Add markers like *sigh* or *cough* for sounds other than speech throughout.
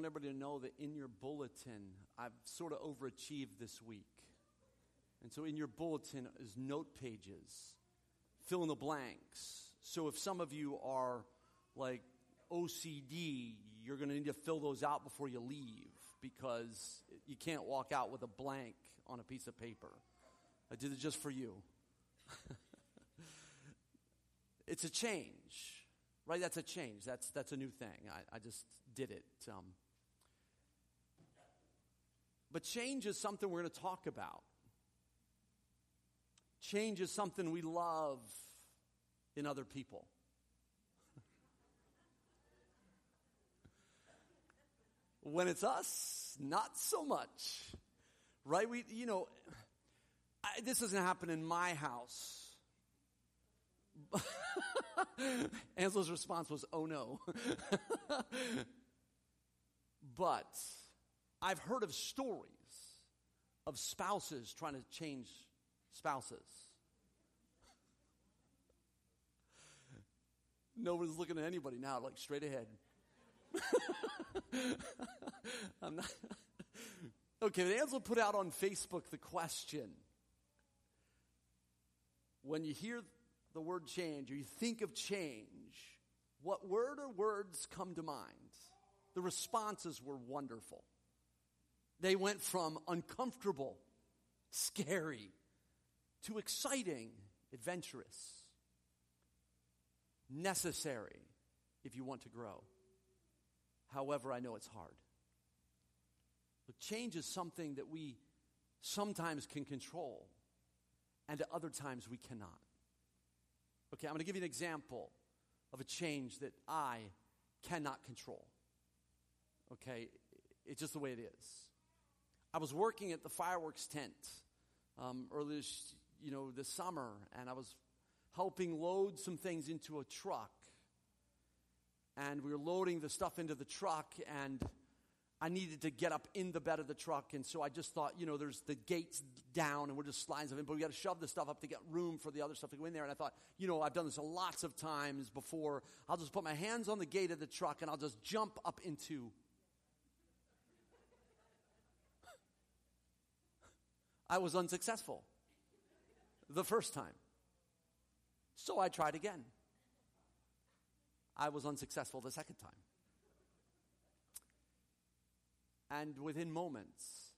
want everybody to know that in your bulletin, I've sort of overachieved this week. And so in your bulletin is note pages, fill in the blanks. So if some of you are like OCD, you're going to need to fill those out before you leave because you can't walk out with a blank on a piece of paper. I did it just for you. *laughs* it's a change, right? That's a change. That's, that's a new thing. I, I just did it. Um, but change is something we're going to talk about. Change is something we love in other people. *laughs* when it's us, not so much. Right? We, you know, I, this doesn't happen in my house. *laughs* Ansel's response was, oh no. *laughs* but I've heard of stories of spouses trying to change spouses. *laughs* Nobody's looking at anybody now, like straight ahead. *laughs* I'm not. *laughs* Okay, Ansel put out on Facebook the question. When you hear the word change or you think of change, what word or words come to mind? The responses were wonderful. They went from uncomfortable, scary, to exciting, adventurous, necessary if you want to grow. However, I know it's hard. But change is something that we sometimes can control, and at other times we cannot. Okay, I'm going to give you an example of a change that I cannot control. Okay, it's just the way it is. I was working at the fireworks tent um, earlier, you know, this summer, and I was helping load some things into a truck and we were loading the stuff into the truck and I needed to get up in the bed of the truck, and so I just thought, you know, there's the gates down, and we're just sliding stuff in, but we got to shove the stuff up to get room for the other stuff to go in there. And I thought, you know, I've done this lots of times before. I'll just put my hands on the gate of the truck, and I'll just jump up into. I was unsuccessful the first time, so I tried again. I was unsuccessful the second time. And within moments,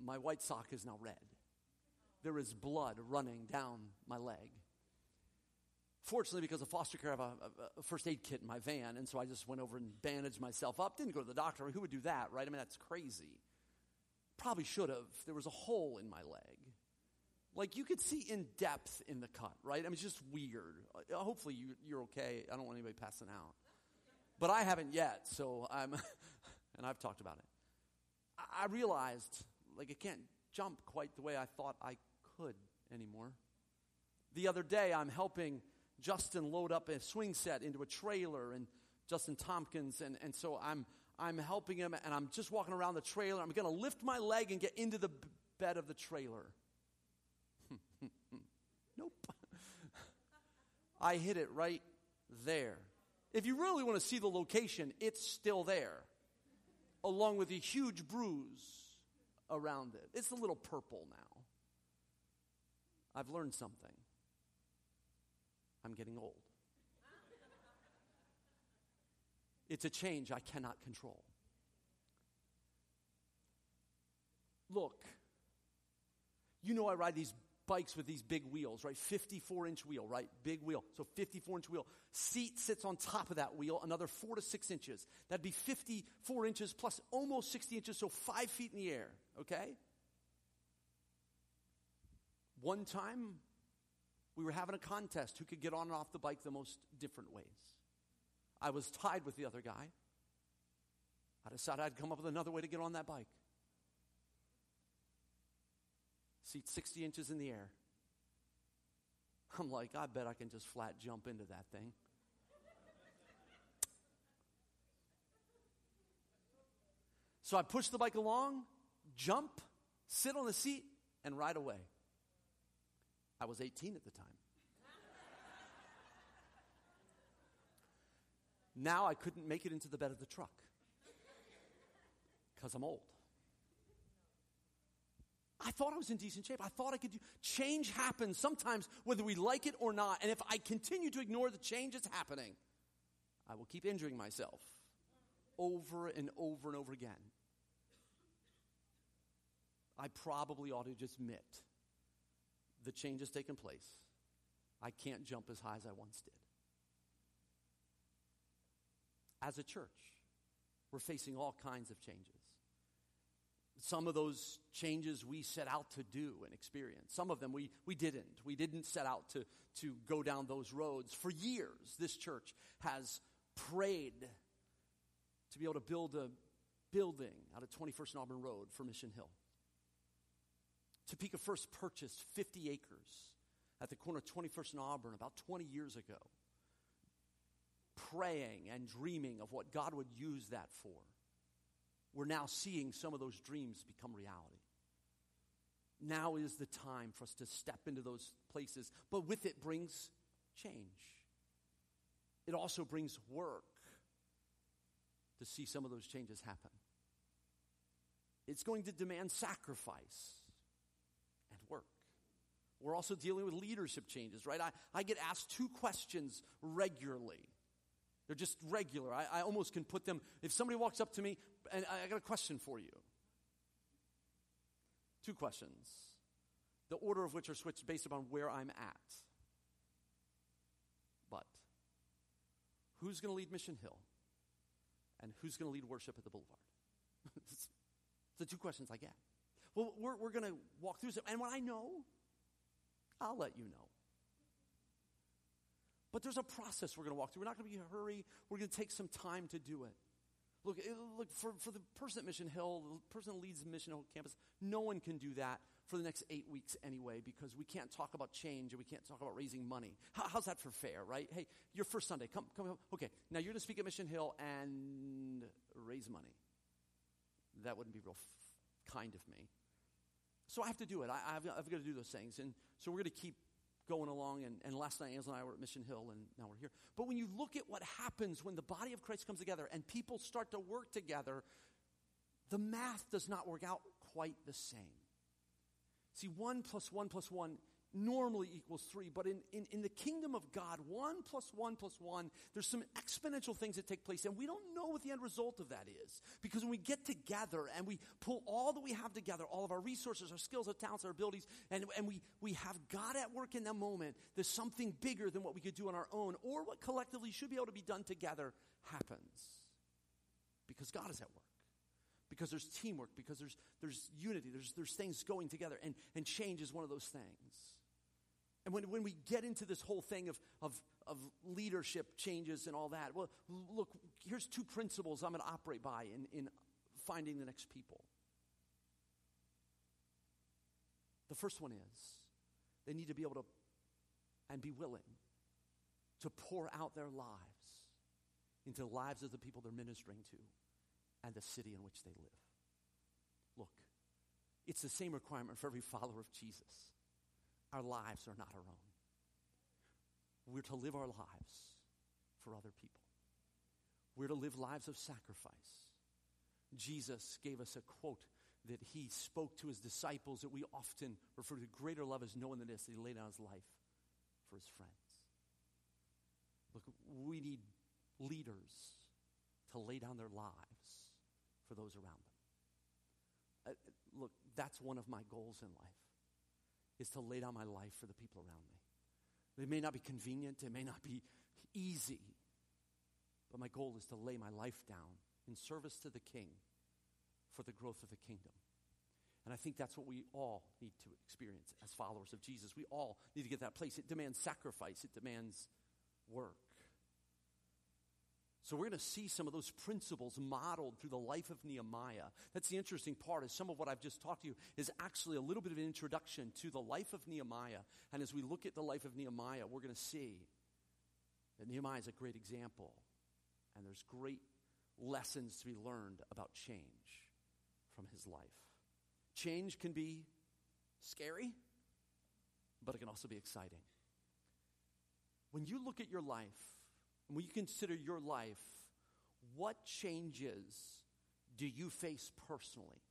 my white sock is now red. There is blood running down my leg. Fortunately, because of foster care, I have a, a, first aid kit in my van, and so I just went over and bandaged myself up. Didn't go to the doctor. Who would do that, right? I mean, that's crazy. Probably should have. There was a hole in my leg. Like you could see in depth in the cut, right? I mean, it's just weird. Uh, hopefully you, you're okay. I don't want anybody passing out. But I haven't yet, so I'm, *laughs* and I've talked about it. I realized, like, I can't jump quite the way I thought I could anymore. The other day, I'm helping Justin load up a swing set into a trailer, and Justin Tompkins, and, and so I'm, I'm helping him, and I'm just walking around the trailer. I'm going to lift my leg and get into the bed of the trailer. *laughs* nope. *laughs* I hit it right there. If you really want to see the location, it's still there, along with a huge bruise around it. It's a little purple now. I've learned something. I'm getting old. It's a change I cannot control. Look, you know I ride these bikes with these big wheels, right? 54 inch wheel, right? Big wheel. So 54 inch wheel. Seat sits on top of that wheel, another four to six inches. That'd be 54 inches plus almost 60 inches, so five feet in the air, okay? One time, we were having a contest who could get on and off the bike the most different ways. I was tied with the other guy. I decided I'd come up with another way to get on that bike. seat 60 inches in the air. I'm like, I bet I can just flat jump into that thing. So I push the bike along, jump, sit on the seat, and ride away. I was 18 at the time. Now I couldn't make it into the bed of the truck. Because I'm old. I thought I was in decent shape. I thought I could do. Change happens sometimes, whether we like it or not. And if I continue to ignore the change that's happening, I will keep injuring myself over and over and over again. I probably ought to just admit the change has taken place. I can't jump as high as I once did. As a church, we're facing all kinds of changes. Some of those changes we set out to do and experience. Some of them we, we didn't. We didn't set out to, to go down those roads. For years, this church has prayed to be able to build a building out of 21st and Auburn Road for Mission Hill. Topeka first purchased 50 acres at the corner of 21st and Auburn about 20 years ago, praying and dreaming of what God would use that for. We're now seeing some of those dreams become reality. Now is the time for us to step into those places, but with it brings change. It also brings work to see some of those changes happen. It's going to demand sacrifice and work. We're also dealing with leadership changes, right? I, I get asked two questions regularly. They're just regular. I, I almost can put them, if somebody walks up to me, and I, I got a question for you. Two questions, the order of which are switched based upon where I'm at. But who's going to lead Mission Hill? And who's going to lead worship at the Boulevard? *laughs* it's the two questions I get. Well, we're, we're going to walk through some, and when I know, I'll let you know. But there's a process we're going to walk through. We're not going to be in a hurry. We're going to take some time to do it. Look, look for, for the person at Mission Hill, the person that leads Mission Hill campus, no one can do that for the next eight weeks anyway because we can't talk about change and we can't talk about raising money. How, how's that for fair, right? Hey, your first Sunday, come, come, okay, now you're going to speak at Mission Hill and raise money. That wouldn't be real f- kind of me. So I have to do it. I, have I've got to do those things. And so we're going to keep going along. And, and last night, Angela and I were at Mission Hill, and now we're here. But when you look at what happens when the body of Christ comes together and people start to work together, the math does not work out quite the same. See, one plus one plus one normally equals three, but in, in, in the kingdom of God, one plus one plus one, there's some exponential things that take place, and we don't know what the end result of that is. Because when we get together and we pull all that we have together, all of our resources, our skills, our talents, our abilities, and, and we, we have God at work in that moment, there's something bigger than what we could do on our own, or what collectively should be able to be done together happens. Because God is at work because there's teamwork, because there's, there's unity, there's, there's things going together, and, and change is one of those things. And when, when we get into this whole thing of, of, of leadership changes and all that, well, look, here's two principles I'm going to operate by in, in finding the next people. The first one is they need to be able to and be willing to pour out their lives into the lives of the people they're ministering to and the city in which they live. Look, it's the same requirement for every follower of Jesus. Our lives are not our own. We're to live our lives for other people. We're to live lives of sacrifice. Jesus gave us a quote that he spoke to his disciples that we often refer to greater love as no one than this, that he laid down his life for his friends. Look, we need leaders to lay down their lives for those around them. Uh, look, that's one of my goals in life is to lay down my life for the people around me. It may not be convenient, it may not be easy, but my goal is to lay my life down in service to the King for the growth of the kingdom. And I think that's what we all need to experience as followers of Jesus. We all need to get that place. It demands sacrifice, it demands work. So we're going to see some of those principles modeled through the life of Nehemiah. That's the interesting part is some of what I've just talked to you is actually a little bit of an introduction to the life of Nehemiah. And as we look at the life of Nehemiah, we're going to see that Nehemiah is a great example. And there's great lessons to be learned about change from his life. Change can be scary, but it can also be exciting. When you look at your life, when you consider your life, what changes do you face personally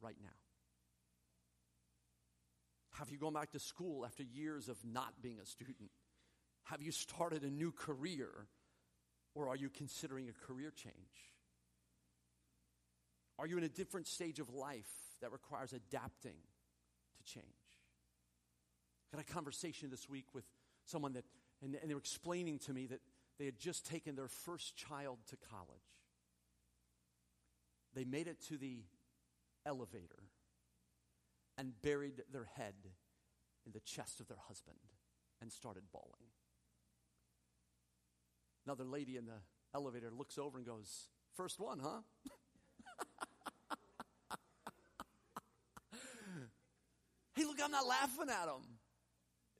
right now? Have you gone back to school after years of not being a student? Have you started a new career? Or are you considering a career change? Are you in a different stage of life that requires adapting to change? I had a conversation this week with someone that, and, and they were explaining to me that they had just taken their first child to college. They made it to the elevator and buried their head in the chest of their husband and started bawling. Another lady in the elevator looks over and goes, First one, huh? *laughs* hey, look, I'm not laughing at him.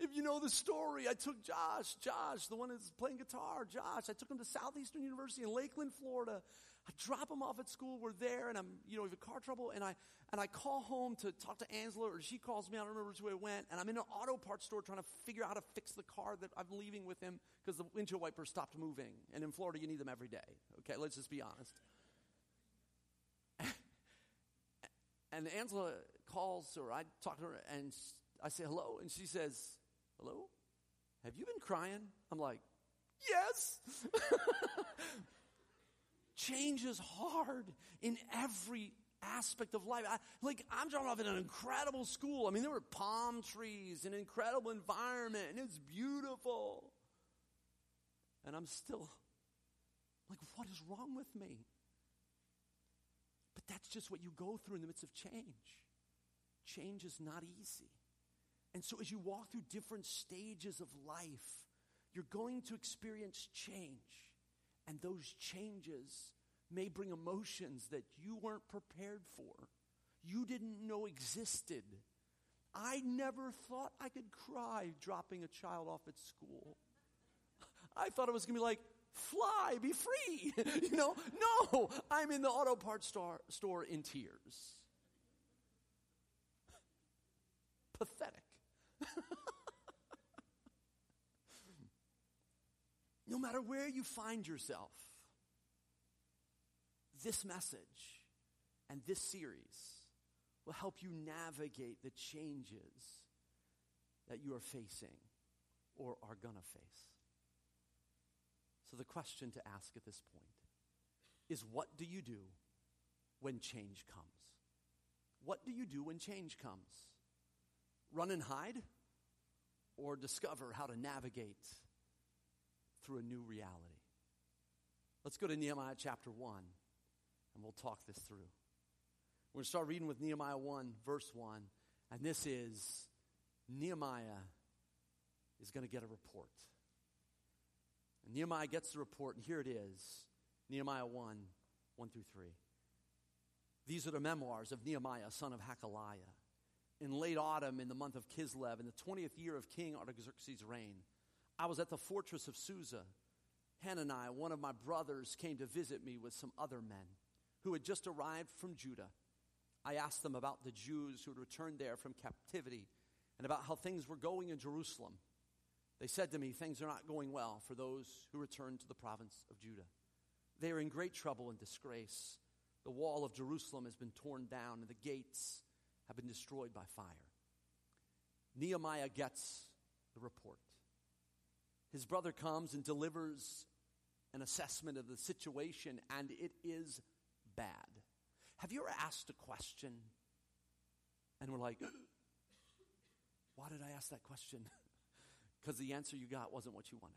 If you know the story, I took Josh, Josh, the one that's playing guitar, Josh, I took him to Southeastern University in Lakeland, Florida. I drop him off at school. We're there, and I'm, you know, we have car trouble, and I and I call home to talk to Angela, or she calls me. I don't remember which way it went, and I'm in an auto parts store trying to figure out how to fix the car that I'm leaving with him because the windshield wiper stopped moving. And in Florida, you need them every day. Okay, let's just be honest. *laughs* and Angela calls, or I talk to her, and I say hello, and she says, "Hello, have you been crying?" I'm like, "Yes." *laughs* Change is hard in every aspect of life. I, like, I'm dropping off in an incredible school. I mean, there were palm trees, an incredible environment, and it's beautiful. And I'm still like, what is wrong with me? But that's just what you go through in the midst of change. Change is not easy. And so, as you walk through different stages of life, you're going to experience change. And those changes may bring emotions that you weren't prepared for, you didn't know existed. I never thought I could cry dropping a child off at school. *laughs* I thought it was going to be like, fly, be free. *laughs* you know, no, I'm in the auto parts store, store in tears. *laughs* Pathetic. *laughs* no matter where you find yourself, this message and this series will help you navigate the changes that you are facing or are going to face. So, the question to ask at this point is what do you do when change comes? What do you do when change comes? Run and hide or discover how to navigate through a new reality? Let's go to Nehemiah chapter 1 and we'll talk this through. We're going to start reading with Nehemiah 1, verse 1, and this is Nehemiah is going to get a report. And Nehemiah gets the report, and here it is Nehemiah 1, 1 through 3. These are the memoirs of Nehemiah, son of Hakaliah. In late autumn, in the month of Kislev, in the 20th year of King Artaxerxes' reign, I was at the fortress of Susa. Hananiah, one of my brothers, came to visit me with some other men who had just arrived from Judah. I asked them about the Jews who had returned there from captivity and about how things were going in Jerusalem. They said to me, Things are not going well for those who returned to the province of Judah. They are in great trouble and disgrace. The wall of Jerusalem has been torn down, and the gates have been destroyed by fire. Nehemiah gets the report. His brother comes and delivers an assessment of the situation, and it is bad. Have you ever asked a question and we're like, *gasps* why did I ask that question? *laughs* Because the answer you got wasn't what you wanted.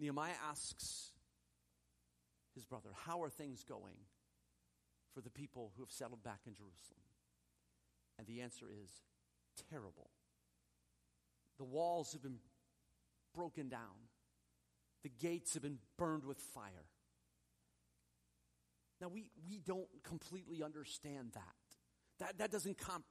Nehemiah asks his brother, How are things going for the people who have settled back in Jerusalem? And the answer is terrible. The walls have been broken down, the gates have been burned with fire. Now, we, we don't completely understand that. That, that doesn't comp-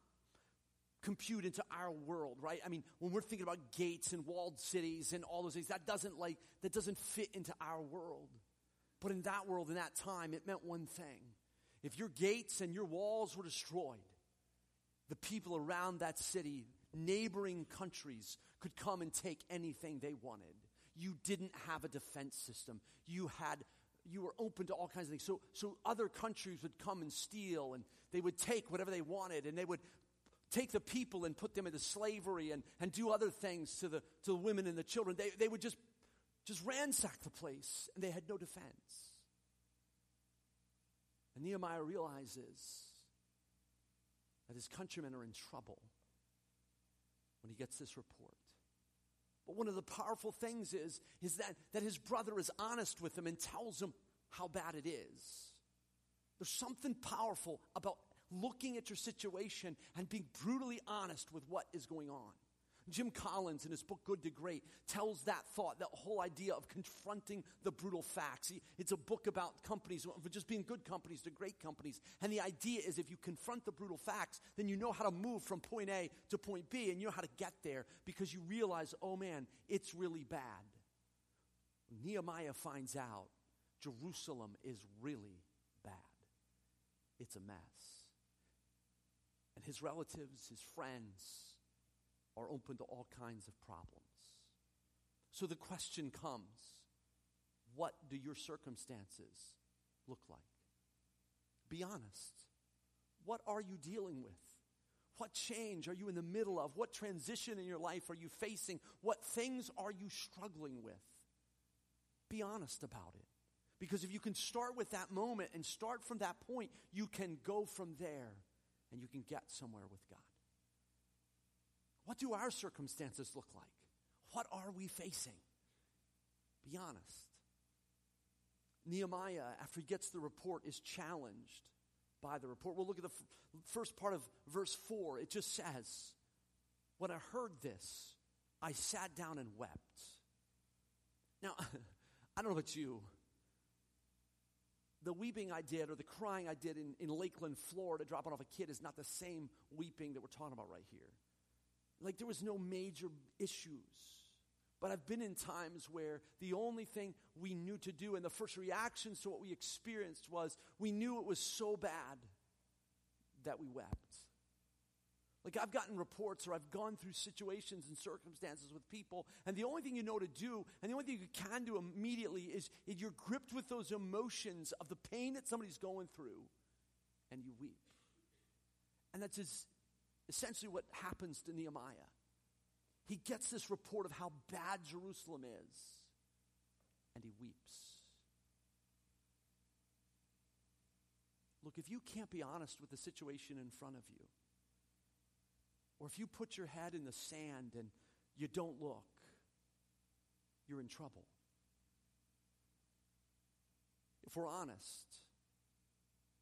compute into our world, right? I mean, when we're thinking about gates and walled cities and all those things, that doesn't like, that doesn't fit into our world. But in that world, in that time, it meant one thing. If your gates and your walls were destroyed, the people around that city, neighboring countries, could come and take anything they wanted. You didn't have a defense system. You had you were open to all kinds of things. So, so other countries would come and steal, and they would take whatever they wanted, and they would take the people and put them into slavery and, and do other things to the, to the women and the children. They, they would just, just ransack the place, and they had no defense. And Nehemiah realizes that his countrymen are in trouble when he gets this report. But one of the powerful things is, is that, that his brother is honest with him and tells him how bad it is. There's something powerful about looking at your situation and being brutally honest with what is going on. Jim Collins, in his book Good to Great, tells that thought, that whole idea of confronting the brutal facts. It's a book about companies, just being good companies to great companies. And the idea is if you confront the brutal facts, then you know how to move from point A to point B, and you know how to get there because you realize, oh man, it's really bad. Nehemiah finds out Jerusalem is really bad. It's a mess. And his relatives, his friends, are open to all kinds of problems. So the question comes what do your circumstances look like? Be honest. What are you dealing with? What change are you in the middle of? What transition in your life are you facing? What things are you struggling with? Be honest about it. Because if you can start with that moment and start from that point, you can go from there and you can get somewhere with God. What do our circumstances look like? What are we facing? Be honest. Nehemiah, after he gets the report, is challenged by the report. We'll look at the f- first part of verse 4. It just says, When I heard this, I sat down and wept. Now, *laughs* I don't know about you. The weeping I did or the crying I did in, in Lakeland, Florida, dropping off a kid is not the same weeping that we're talking about right here. Like there was no major issues. But I've been in times where the only thing we knew to do and the first reactions to what we experienced was we knew it was so bad that we wept. Like I've gotten reports or I've gone through situations and circumstances with people, and the only thing you know to do, and the only thing you can do immediately is, you're gripped with those emotions of the pain that somebody's going through, and you weep. And that's as essentially what happens to Nehemiah. He gets this report of how bad Jerusalem is, and he weeps. Look, if you can't be honest with the situation in front of you, or if you put your head in the sand and you don't look, you're in trouble. If we're honest,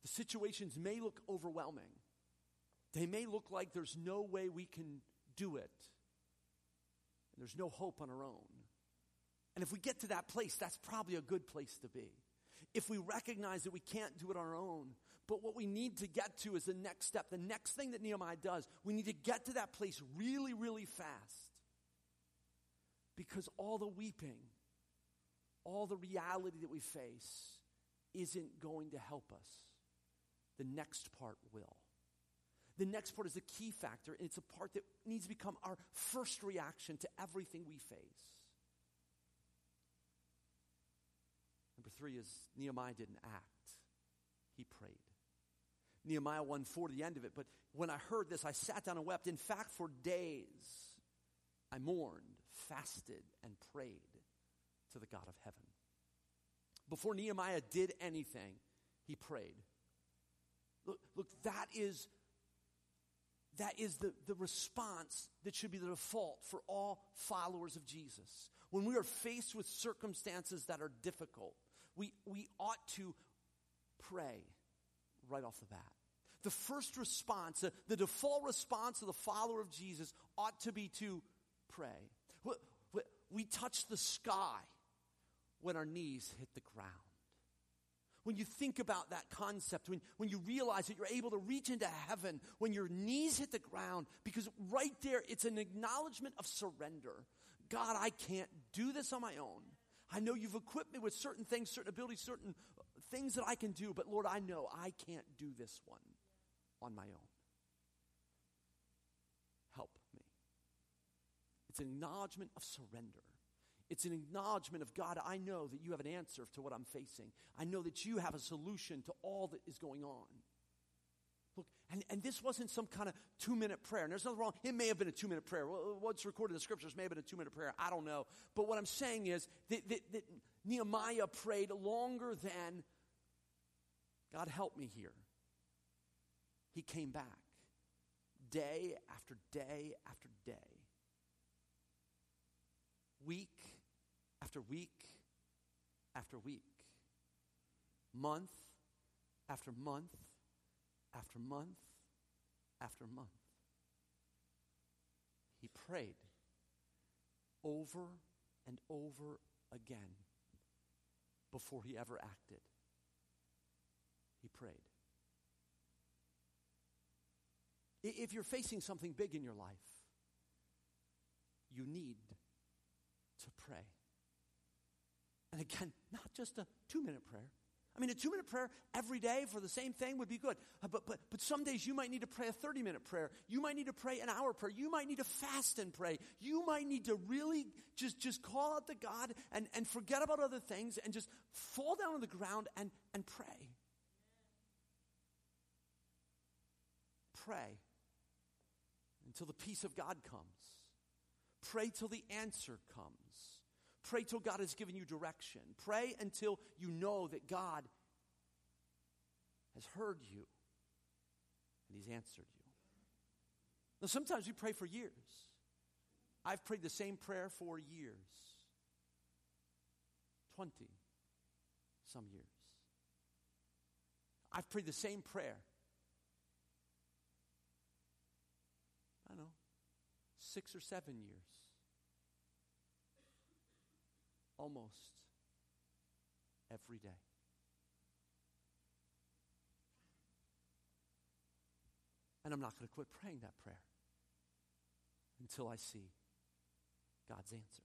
the situations may look overwhelming. They may look like there's no way we can do it. And there's no hope on our own. And if we get to that place, that's probably a good place to be. If we recognize that we can't do it on our own, but what we need to get to is the next step. The next thing that Nehemiah does, we need to get to that place really, really fast. Because all the weeping, all the reality that we face isn't going to help us. The next part will. The next part is a key factor, and it's a part that needs to become our first reaction to everything we face. Number three is Nehemiah didn't act, he prayed. Nehemiah 1 4 to the end of it. But when I heard this, I sat down and wept. In fact, for days, I mourned, fasted, and prayed to the God of heaven. Before Nehemiah did anything, he prayed. Look, look that is that is the, the response that should be the default for all followers of Jesus. When we are faced with circumstances that are difficult, we, we ought to pray right off the bat. The first response, uh, the default response of the follower of Jesus ought to be to pray. We, we, we touch the sky when our knees hit the ground when you think about that concept, when, when you realize that you're able to reach into heaven, when your knees hit the ground, because right there, it's an acknowledgement of surrender. God, I can't do this on my own. I know you've equipped me with certain things, certain abilities, certain things that I can do, but Lord, I know I can't do this one on my own. Help me. It's an acknowledgement of surrender. It's an acknowledgement of God, I know that you have an answer to what I'm facing. I know that you have a solution to all that is going on. Look, and, and this wasn't some kind of two minute prayer. And there's nothing wrong. It may have been a two minute prayer. What's recorded in the scriptures may have been a two minute prayer. I don't know. But what I'm saying is that, that, that Nehemiah prayed longer than God help me here. He came back day after day after day, week after week after week, month after month after month after month. He prayed over and over again before he ever acted. He prayed. If you're facing something big in your life, you need to pray. And again, not just a two minute prayer. I mean, a two minute prayer every day for the same thing would be good. Uh, but, but, but some days you might need to pray a 30 minute prayer. You might need to pray an hour prayer. You might need to fast and pray. You might need to really just, just call out to God and, and forget about other things and just fall down on the ground and, and pray. Pray until the peace of God comes. Pray till the answer comes. Pray till God has given you direction. Pray until you know that God has heard you and He's answered you. Now, sometimes we pray for years. I've prayed the same prayer for years 20 some years. I've prayed the same prayer. I don't know, six or seven years. Almost every day. And I'm not going to quit praying that prayer until I see God's answer.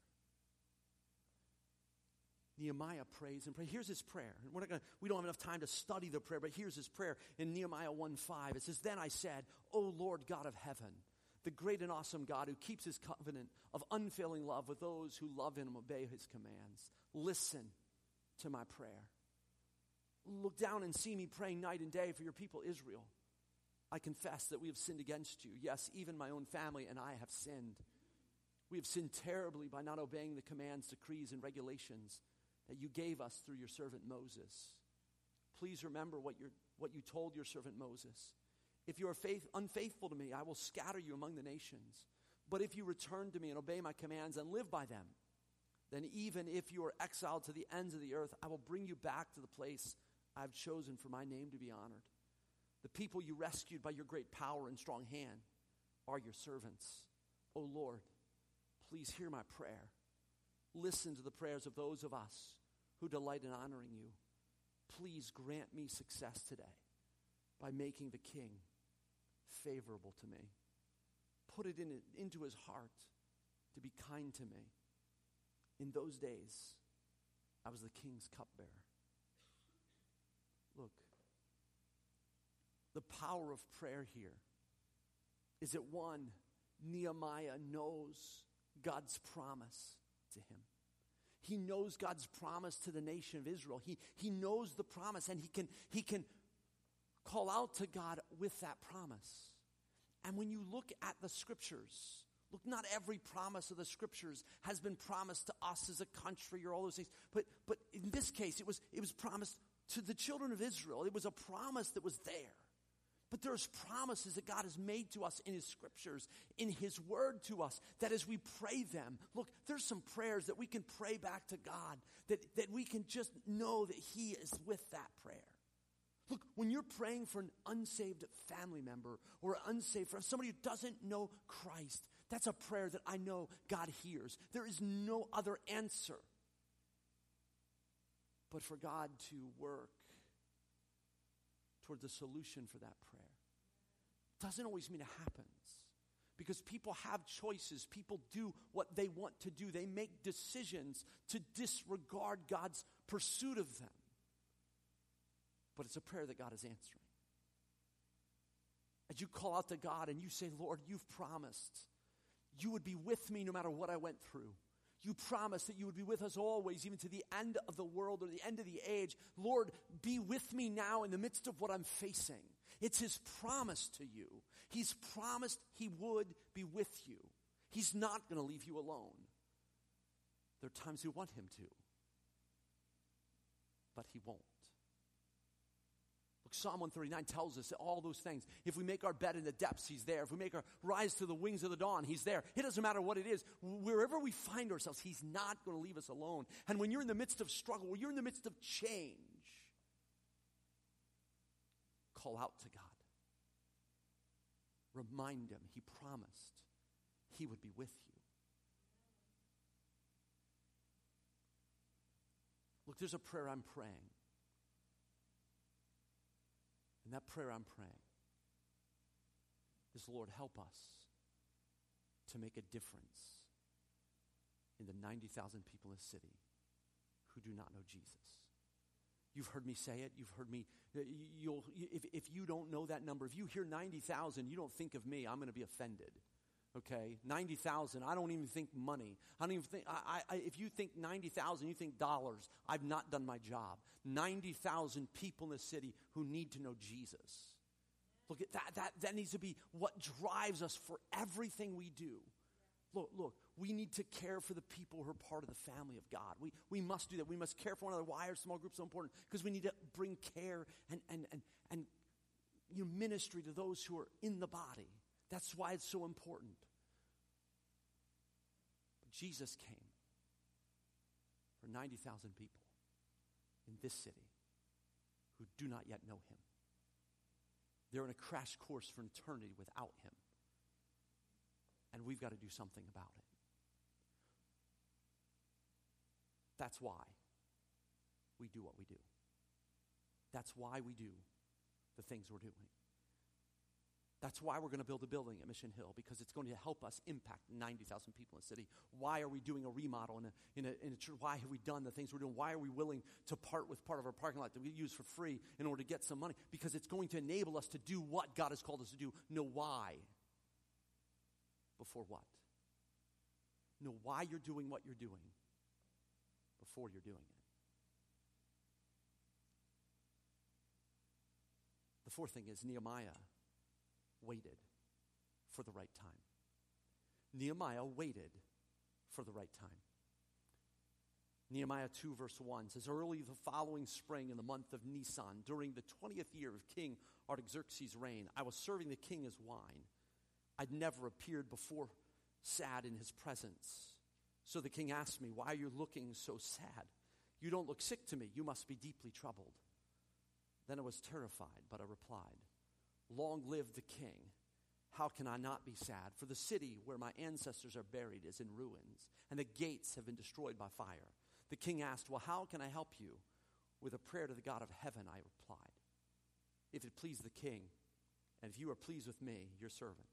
Nehemiah prays and prays. Here's his prayer. We're not gonna, we don't have enough time to study the prayer, but here's his prayer in Nehemiah 1 5. It says, Then I said, O Lord God of heaven, the great and awesome God who keeps his covenant of unfailing love with those who love him and obey his commands. Listen to my prayer. Look down and see me praying night and day for your people Israel. I confess that we have sinned against you. Yes, even my own family and I have sinned. We have sinned terribly by not obeying the commands, decrees, and regulations that you gave us through your servant Moses. Please remember what, what you told your servant Moses. If you are faith, unfaithful to me, I will scatter you among the nations. But if you return to me and obey my commands and live by them, then even if you are exiled to the ends of the earth, I will bring you back to the place I've chosen for my name to be honored. The people you rescued by your great power and strong hand are your servants. O oh Lord, please hear my prayer. Listen to the prayers of those of us who delight in honoring you. Please grant me success today by making the king favorable to me. Put it in, into his heart to be kind to me. In those days, I was the king's cupbearer. Look, the power of prayer here is that one, Nehemiah knows God's promise to him. He knows God's promise to the nation of Israel. He, he knows the promise and he can, he can call out to God with that promise. And when you look at the scriptures, look, not every promise of the scriptures has been promised to us as a country or all those things. But, but in this case, it was, it was promised to the children of Israel. It was a promise that was there. But there's promises that God has made to us in His scriptures, in His word to us, that as we pray them, look, there's some prayers that we can pray back to God, that, that we can just know that He is with that prayer. Look, when you're praying for an unsaved family member or an unsaved for somebody who doesn't know Christ, that's a prayer that I know God hears. There is no other answer but for God to work toward the solution for that prayer. Doesn't always mean it happens because people have choices. People do what they want to do. They make decisions to disregard God's pursuit of them but it's a prayer that God is answering. As you call out to God and you say, Lord, you've promised you would be with me no matter what I went through. You promised that you would be with us always, even to the end of the world or the end of the age. Lord, be with me now in the midst of what I'm facing. It's His promise to you. He's promised He would be with you. He's not going to leave you alone. There are times we want Him to, but He won't. Psalm 139 tells us all those things. If we make our bed in the depths, He's there. If we make our rise to the wings of the dawn, He's there. It doesn't matter what it is. Wherever we find ourselves, He's not going to leave us alone. And when you're in the midst of struggle, when you're in the midst of change, call out to God. Remind Him He promised He would be with you. Look, there's a prayer I'm praying. And that prayer I'm praying is Lord, help us to make a difference in the 90,000 people in the city who do not know Jesus. You've heard me say it. You've heard me. You'll, if, if you don't know that number, if you hear 90,000, you don't think of me, I'm going to be offended okay? 90000 i don't even think money. I don't even think I, I, if you think 90000 you think dollars. I've not done my job. 90000 people in the city who need to know jesus. Look at that that that needs to be what drives us for everything we do. Look look we need to care for the people who are part of the family of god. We, we must do that. We must care for one another. Why are small groups so important? Because we need to bring care and and and, and you know, ministry to those who are in the body that's why it's so important. But Jesus came for 90,000 people in this city who do not yet know him. They're in a crash course for eternity without him. And we've got to do something about it. That's why we do what we do. That's why we do the things we're doing. That's why we're going to build a building at Mission Hill, because it's going to help us impact 90,000 people in the city. Why are we doing a remodel in a, in, a, in a church? Why have we done the things we're doing? Why are we willing to part with part of our parking lot that we use for free in order to get some money? Because it's going to enable us to do what God has called us to do. Know why before what. Know why you're doing what you're doing before you're doing it. The fourth thing is Nehemiah waited for the right time. Nehemiah waited for the right time. Nehemiah 2, verse 1 says, Early the following spring in the month of Nisan, during the 20th year of King Artaxerxes' reign, I was serving the king as wine. I'd never appeared before sad in his presence. So the king asked me, Why are you looking so sad? You don't look sick to me. You must be deeply troubled. Then I was terrified, but I replied, Long live the king. How can I not be sad? For the city where my ancestors are buried is in ruins, and the gates have been destroyed by fire. The king asked, Well, how can I help you? With a prayer to the God of heaven, I replied, If it please the king, and if you are pleased with me, your servant,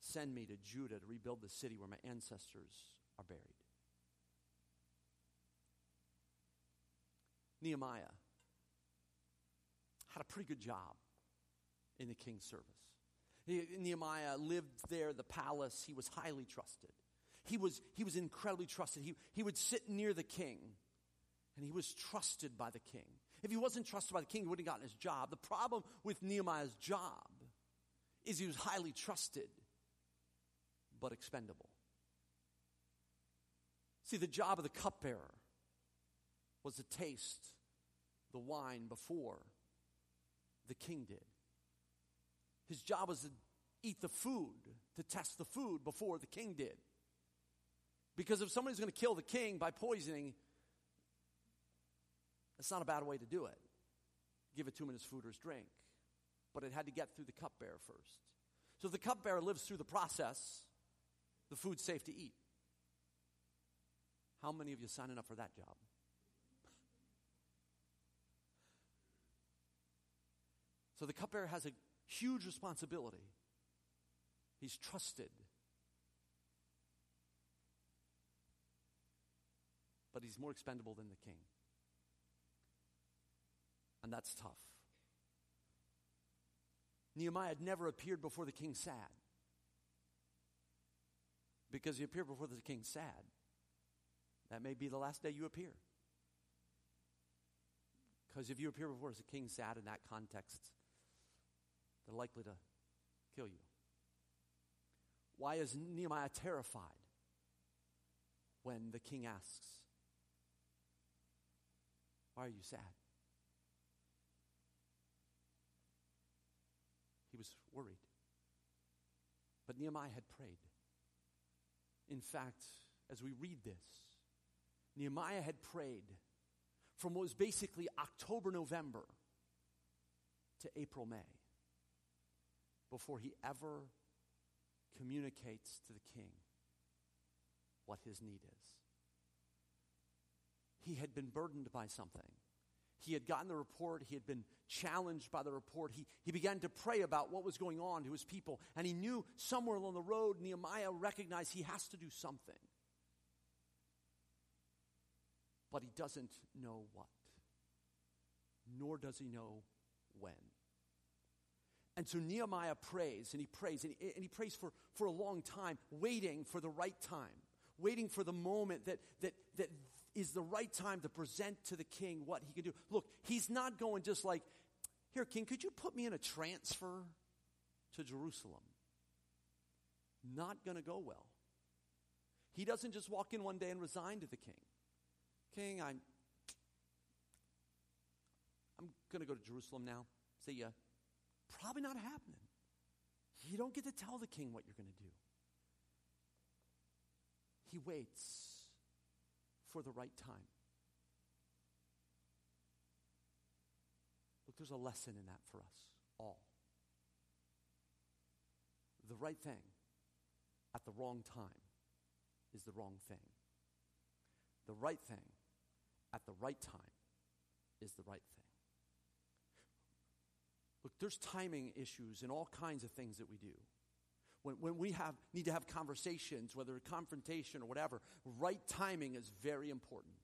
send me to Judah to rebuild the city where my ancestors are buried. Nehemiah had a pretty good job in the king's service. Nehemiah lived there, the palace. He was highly trusted. He was, he was incredibly trusted. He, he would sit near the king, and he was trusted by the king. If he wasn't trusted by the king, he wouldn't have gotten his job. The problem with Nehemiah's job is he was highly trusted, but expendable. See, the job of the cupbearer was to taste the wine before the king did. His job was to eat the food, to test the food before the king did. Because if somebody's going to kill the king by poisoning, that's not a bad way to do it. Give it to him in his food or his drink. But it had to get through the cupbearer first. So if the cupbearer lives through the process, the food's safe to eat. How many of you signing up for that job? *laughs* So the cupbearer has a huge responsibility. He's trusted. But he's more expendable than the king. And that's tough. Nehemiah had never appeared before the king sad. Because he appeared before the king sad, That may be the last day you appear. Because if you appear before the king sad in that context, they're likely to kill you. Why is Nehemiah terrified when the king asks, Why are you sad? He was worried. But Nehemiah had prayed. In fact, as we read this, Nehemiah had prayed from what was basically October, November to April, May before he ever communicates to the king what his need is. He had been burdened by something. He had gotten the report. He had been challenged by the report. He, he began to pray about what was going on to his people. And he knew somewhere along the road, Nehemiah recognized he has to do something. But he doesn't know what, nor does he know when. And so Nehemiah prays and he prays and he, and he prays for, for a long time, waiting for the right time, waiting for the moment that, that, that is the right time to present to the king what he can do. Look, he's not going just like, here, king, could you put me in a transfer to Jerusalem? Not going to go well. He doesn't just walk in one day and resign to the king. King, I'm, I'm going to go to Jerusalem now. See ya. Probably not happening. You don't get to tell the king what you're going to do. He waits for the right time. Look, there's a lesson in that for us all. The right thing at the wrong time is the wrong thing. The right thing at the right time is the right thing. Look, there's timing issues in all kinds of things that we do. When, when we have, need to have conversations, whether a confrontation or whatever, right timing is very important.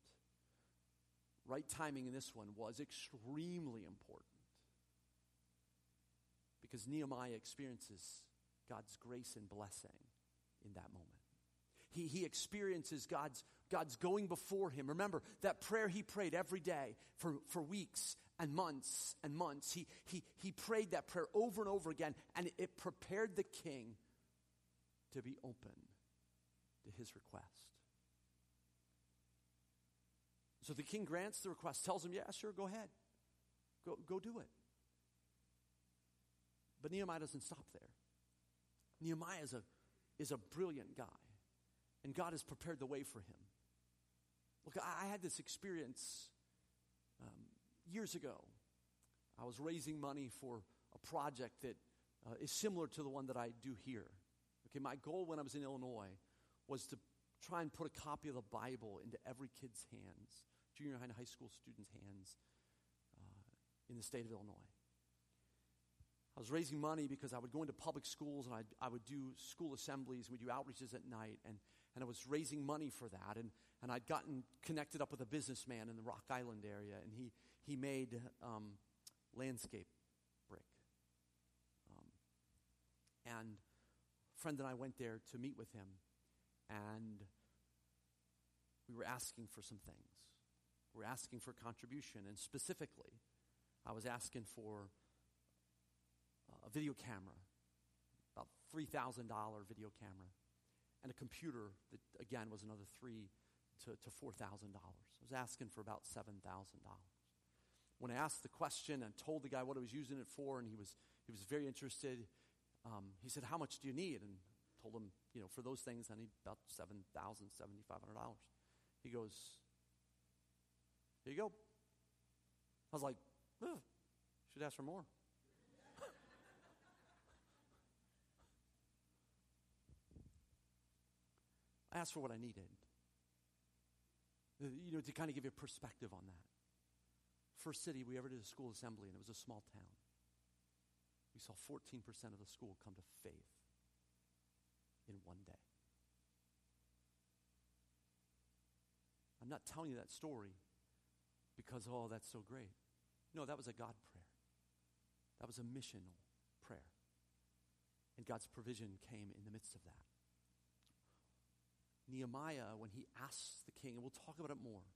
Right timing in this one was extremely important. Because Nehemiah experiences God's grace and blessing in that moment. He, he experiences God's, God's going before him. Remember that prayer he prayed every day for, for weeks and months and months. He, he, he prayed that prayer over and over again, and it prepared the king to be open to his request. So the king grants the request, tells him, Yeah, sure, go ahead. Go, go do it. But Nehemiah doesn't stop there. Nehemiah is a, is a brilliant guy, and God has prepared the way for him. Look, I, I had this experience years ago. I was raising money for a project that uh, is similar to the one that I do here. Okay, my goal when I was in Illinois was to try and put a copy of the Bible into every kid's hands, junior high and high school students' hands uh, in the state of Illinois. I was raising money because I would go into public schools and I'd, I would do school assemblies, and we would do outreaches at night, and, and I was raising money for that. And, and I'd gotten connected up with a businessman in the Rock Island area, and he, he made um, landscape brick. Um, and friend and I went there to meet with him, and we were asking for some things. We were asking for a contribution, and specifically, I was asking for a video camera, about $3,000 video camera, and a computer that, again, was another three to, to $4,000. I was asking for about $7,000. When I asked the question and told the guy what I was using it for, and he was, he was very interested, um, he said, How much do you need? And told him, you know, for those things, I need about $7,000, $7,500. He goes, Here you go. I was like, should ask for more. *laughs* I asked for what I needed. You know, to kind of give you a perspective on that. First city we ever did a school assembly, and it was a small town. We saw 14% of the school come to faith in one day. I'm not telling you that story because, oh, that's so great. No, that was a God prayer. That was a missional prayer. And God's provision came in the midst of that. Nehemiah, when he asks the king, and we'll talk about it more,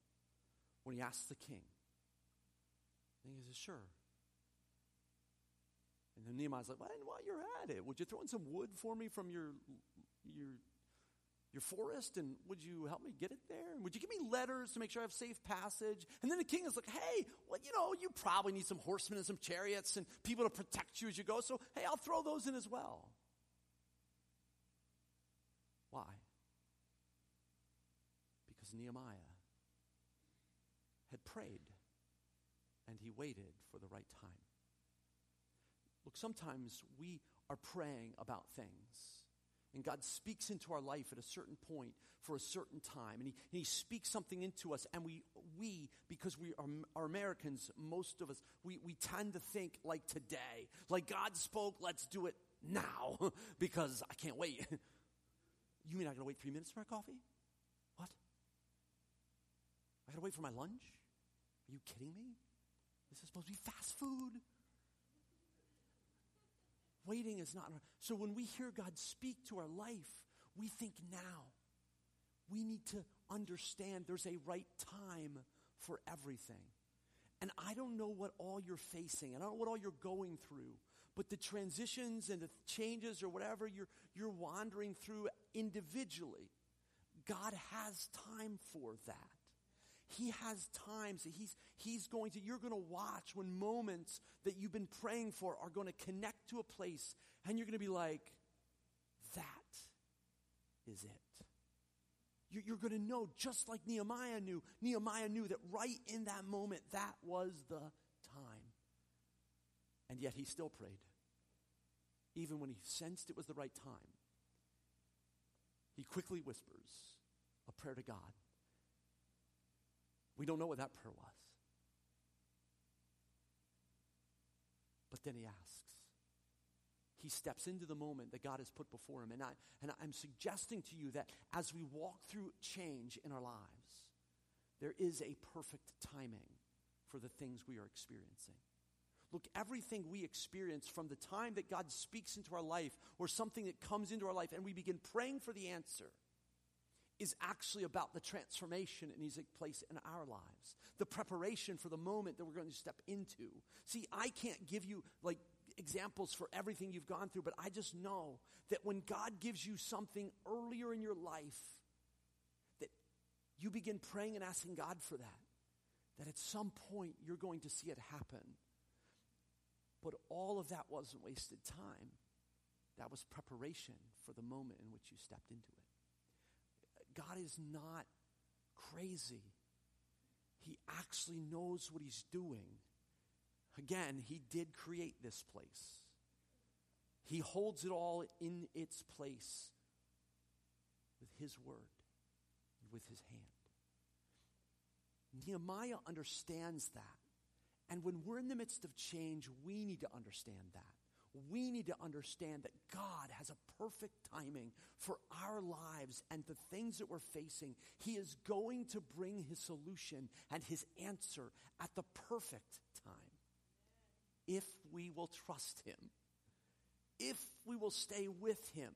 when he asks the king, and he says, Sure. And then Nehemiah's like, well, while you're at it, would you throw in some wood for me from your, your, your forest? And would you help me get it there? And would you give me letters to make sure I have safe passage? And then the king is like, hey, well, you know, you probably need some horsemen and some chariots and people to protect you as you go. So, hey, I'll throw those in as well. Why? Because Nehemiah had prayed and he waited for the right time. Look, sometimes we are praying about things. And God speaks into our life at a certain point for a certain time. And He, and he speaks something into us. And we, we because we are, are Americans, most of us, we, we tend to think like today. Like God spoke, let's do it now *laughs* because I can't wait. *laughs* you mean I gotta wait three minutes for my coffee? What? I gotta wait for my lunch? Are you kidding me? This is supposed to be fast food. Waiting is not. So when we hear God speak to our life, we think now. We need to understand there's a right time for everything. And I don't know what all you're facing, I don't know what all you're going through, but the transitions and the changes or whatever you're, you're wandering through individually, God has time for that. He has times that he's, he's going to, you're going to watch when moments that you've been praying for are going to connect to a place and you're going to be like, that is it. You're, you're going to know just like Nehemiah knew. Nehemiah knew that right in that moment, that was the time. And yet he still prayed. Even when he sensed it was the right time, he quickly whispers a prayer to God we don't know what that prayer was. But then he asks. He steps into the moment that God has put before him. And, I, and I'm suggesting to you that as we walk through change in our lives, there is a perfect timing for the things we are experiencing. Look, everything we experience from the time that God speaks into our life or something that comes into our life and we begin praying for the answer is actually about the transformation that needs to take place in our lives, the preparation for the moment that we're going to step into. See, I can't give you like examples for everything you've gone through, but I just know that when God gives you something earlier in your life, that you begin praying and asking God for that, that at some point you're going to see it happen. But all of that wasn't wasted time. That was preparation for the moment in which you stepped into it. God is not crazy. He actually knows what he's doing. Again, he did create this place. He holds it all in its place with his word with his hand. Nehemiah understands that. And when we're in the midst of change, we need to understand that we need to understand that God has a perfect timing for our lives and the things that we're facing. He is going to bring his solution and his answer at the perfect time if we will trust him, if we will stay with him.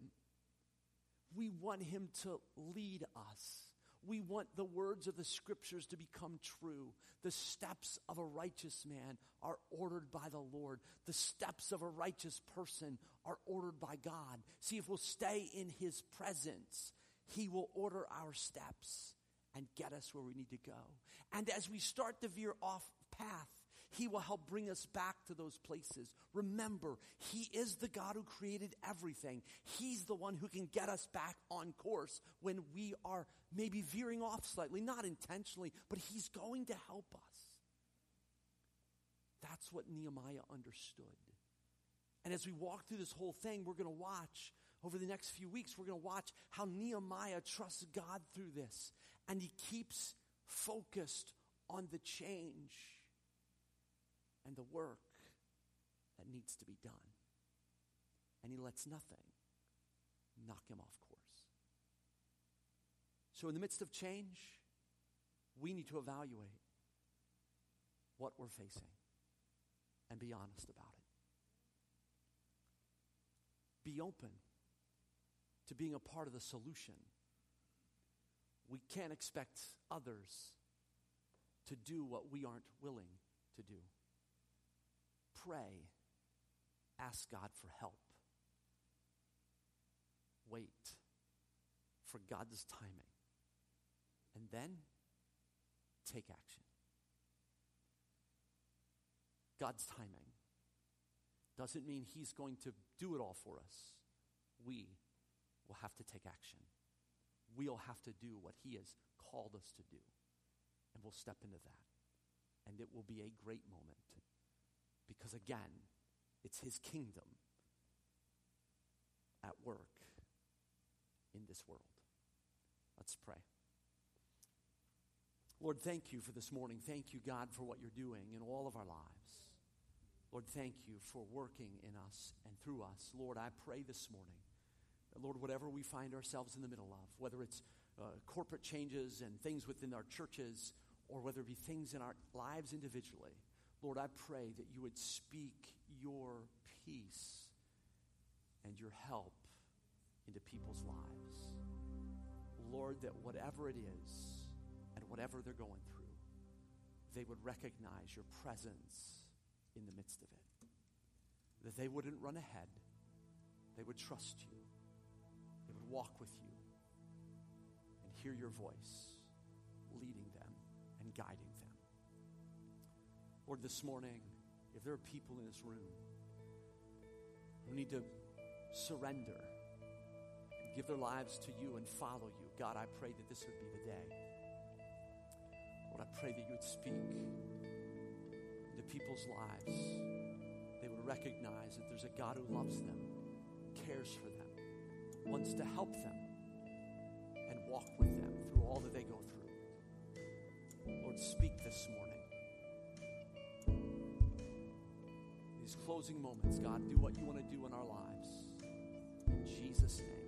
We want him to lead us. We want the words of the scriptures to become true. The steps of a righteous man are ordered by the Lord. The steps of a righteous person are ordered by God. See, if we'll stay in his presence, he will order our steps and get us where we need to go. And as we start to veer off path, he will help bring us back to those places. Remember, He is the God who created everything. He's the one who can get us back on course when we are maybe veering off slightly, not intentionally, but He's going to help us. That's what Nehemiah understood. And as we walk through this whole thing, we're going to watch over the next few weeks, we're going to watch how Nehemiah trusts God through this. And he keeps focused on the change and the work that needs to be done. And he lets nothing knock him off course. So, in the midst of change, we need to evaluate what we're facing and be honest about it. Be open to being a part of the solution We can't expect others to do what we aren't willing to do. Pray. Ask God for help. Wait for God's timing. And then take action. God's timing doesn't mean He's going to do it all for us. We will have to take action. We'll have to do what He has called us to do. And we'll step into that. And it will be a great moment. Because again, it's His kingdom at work in this world. Let's pray. Lord, thank you for this morning. Thank you, God, for what you're doing in all of our lives. Lord, thank you for working in us and through us. Lord, I pray this morning that, Lord, whatever we find ourselves in the middle of, whether it's uh, corporate changes and things within our churches, or whether it be things in our lives individually, Lord, I pray that you would speak your peace and your help into people's lives. Lord, that whatever it is and whatever they're going through, they would recognize your presence in the midst of it. That they wouldn't run ahead, they would trust you, they would walk with you, and hear your voice leading them and guiding them. Lord, this morning, if there are people in this room who need to surrender give their lives to you and follow you. God, I pray that this would be the day. Lord, I pray that you would speak into people's lives. They would recognize that there's a God who loves them, cares for them, wants to help them, and walk with them through all that they go through. Lord, speak this morning. These closing moments, God, do what you want to do in our lives. In Jesus' name.